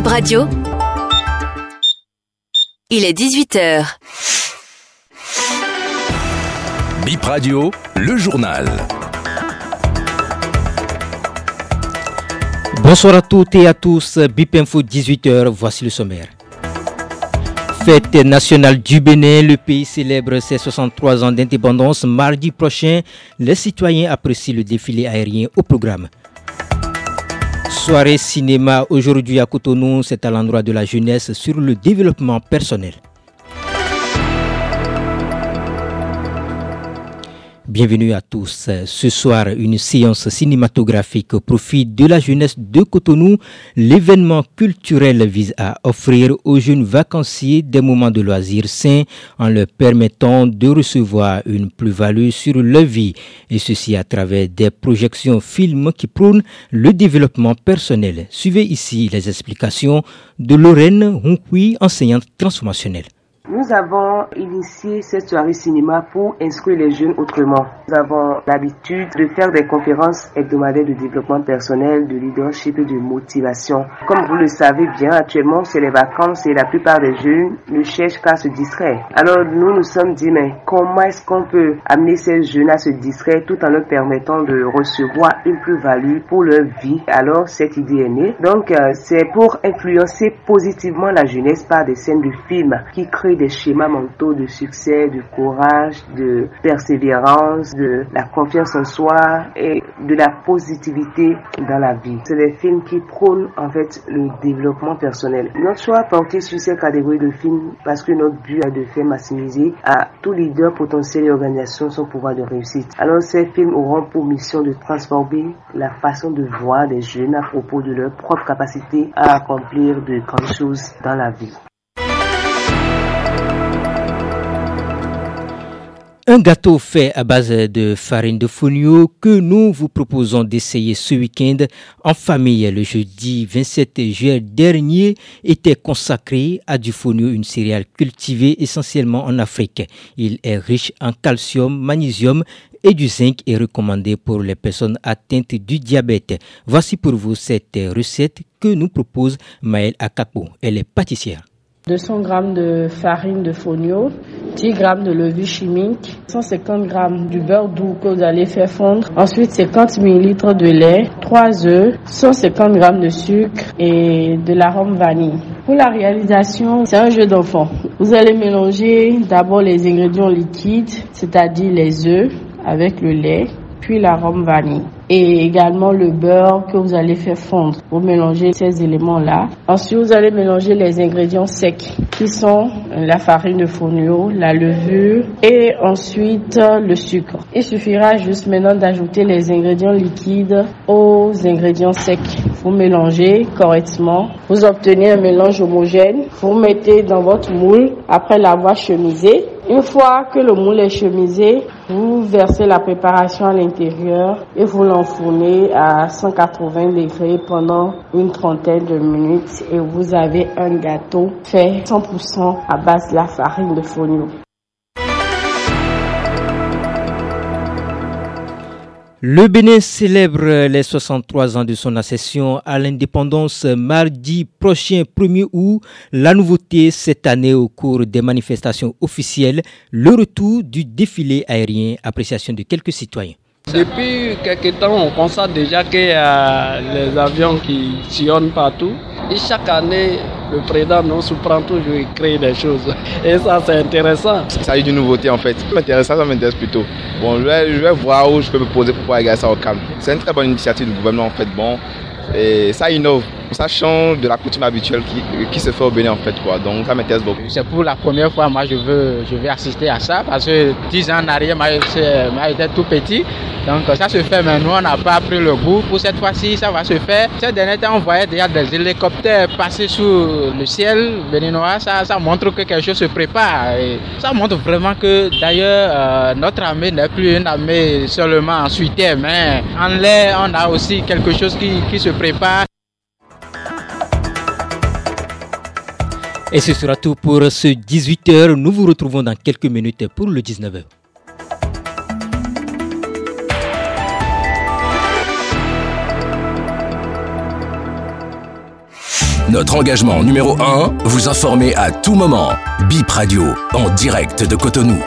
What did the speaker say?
Bip Radio. Il est 18h. Bip Radio, le journal. Bonsoir à toutes et à tous. Bip Info 18h, voici le sommaire. Fête nationale du Bénin, le pays célèbre ses 63 ans d'indépendance. Mardi prochain, les citoyens apprécient le défilé aérien au programme. Soirée cinéma aujourd'hui à Cotonou, c'est à l'endroit de la jeunesse sur le développement personnel. Bienvenue à tous. Ce soir, une séance cinématographique au profit de la jeunesse de Cotonou. L'événement culturel vise à offrir aux jeunes vacanciers des moments de loisirs sains en leur permettant de recevoir une plus-value sur leur vie. Et ceci à travers des projections films qui prônent le développement personnel. Suivez ici les explications de Lorraine Hunkui, enseignante transformationnelle. Nous avons initié cette soirée cinéma pour inscrire les jeunes autrement. Nous avons l'habitude de faire des conférences hebdomadaires de développement personnel, de leadership et de motivation. Comme vous le savez bien, actuellement, c'est les vacances et la plupart des jeunes ne cherchent qu'à se distraire. Alors, nous nous sommes dit, mais comment est-ce qu'on peut amener ces jeunes à se distraire tout en leur permettant de recevoir une plus-value pour leur vie? Alors, cette idée est née. Donc, euh, c'est pour influencer positivement la jeunesse par des scènes de films qui créent des schémas mentaux de succès, de courage, de persévérance, de la confiance en soi et de la positivité dans la vie. C'est des films qui prônent en fait le développement personnel. Notre choix a porté sur ces catégories de films parce que notre but est de faire maximiser à tout leader potentiel et organisation son pouvoir de réussite. Alors ces films auront pour mission de transformer la façon de voir des jeunes à propos de leur propre capacité à accomplir de grandes choses dans la vie. Un gâteau fait à base de farine de fonio que nous vous proposons d'essayer ce week-end en famille. Le jeudi 27 juillet dernier était consacré à du fonio, une céréale cultivée essentiellement en Afrique. Il est riche en calcium, magnésium et du zinc et recommandé pour les personnes atteintes du diabète. Voici pour vous cette recette que nous propose Maëlle Akapo. Elle est pâtissière. 200 g de farine de fonio, 10 g de levure chimique, 150 g du beurre doux que vous allez faire fondre, ensuite 50 ml de lait, 3 œufs, 150 g de sucre et de l'arôme vanille. Pour la réalisation, c'est un jeu d'enfant. Vous allez mélanger d'abord les ingrédients liquides, c'est-à-dire les œufs avec le lait, puis l'arôme vanille et également le beurre que vous allez faire fondre. Vous mélangez ces éléments-là. Ensuite, vous allez mélanger les ingrédients secs qui sont la farine de fonio, la levure et ensuite le sucre. Il suffira juste maintenant d'ajouter les ingrédients liquides aux ingrédients secs. Vous mélangez correctement. Vous obtenez un mélange homogène. Vous mettez dans votre moule après l'avoir chemisé. Une fois que le moule est chemisé, vous versez la préparation à l'intérieur et vous l'enfournez à 180 degrés pendant une trentaine de minutes et vous avez un gâteau fait 100% à base de la farine de fonio. Le Bénin célèbre les 63 ans de son accession à l'indépendance mardi prochain 1er août. La nouveauté cette année au cours des manifestations officielles, le retour du défilé aérien, appréciation de quelques citoyens. Depuis quelques temps, on constate déjà qu'il y a les avions qui sillonnent partout. Et chaque année, le président nous surprend toujours et crée des choses. Et ça, c'est intéressant. Ça a eu une nouveauté en fait. Ça m'intéresse, ça m'intéresse plutôt. Bon, je vais, je vais, voir où je peux me poser pour pouvoir regarder ça au calme. C'est une très bonne initiative du gouvernement en fait. Bon, et ça innove, ça change de la coutume habituelle qui, qui se fait au Bénin en fait quoi. Donc ça m'intéresse beaucoup. C'est pour la première fois moi je veux je vais assister à ça parce que 10 ans en arrière moi j'étais tout petit. Donc ça se fait mais nous on n'a pas pris le goût. Pour cette fois-ci ça va se faire. Ces derniers temps on voyait déjà des hélicoptères passer sur le ciel béninois. Ça, ça montre que quelque chose se prépare. Et ça montre vraiment que d'ailleurs euh, notre armée n'est plus une armée seulement en suite mais en l'air on a aussi quelque chose qui, qui se prépare. Et ce sera tout pour ce 18h. Nous vous retrouvons dans quelques minutes pour le 19h. Notre engagement numéro 1, vous informer à tout moment. Bip Radio, en direct de Cotonou.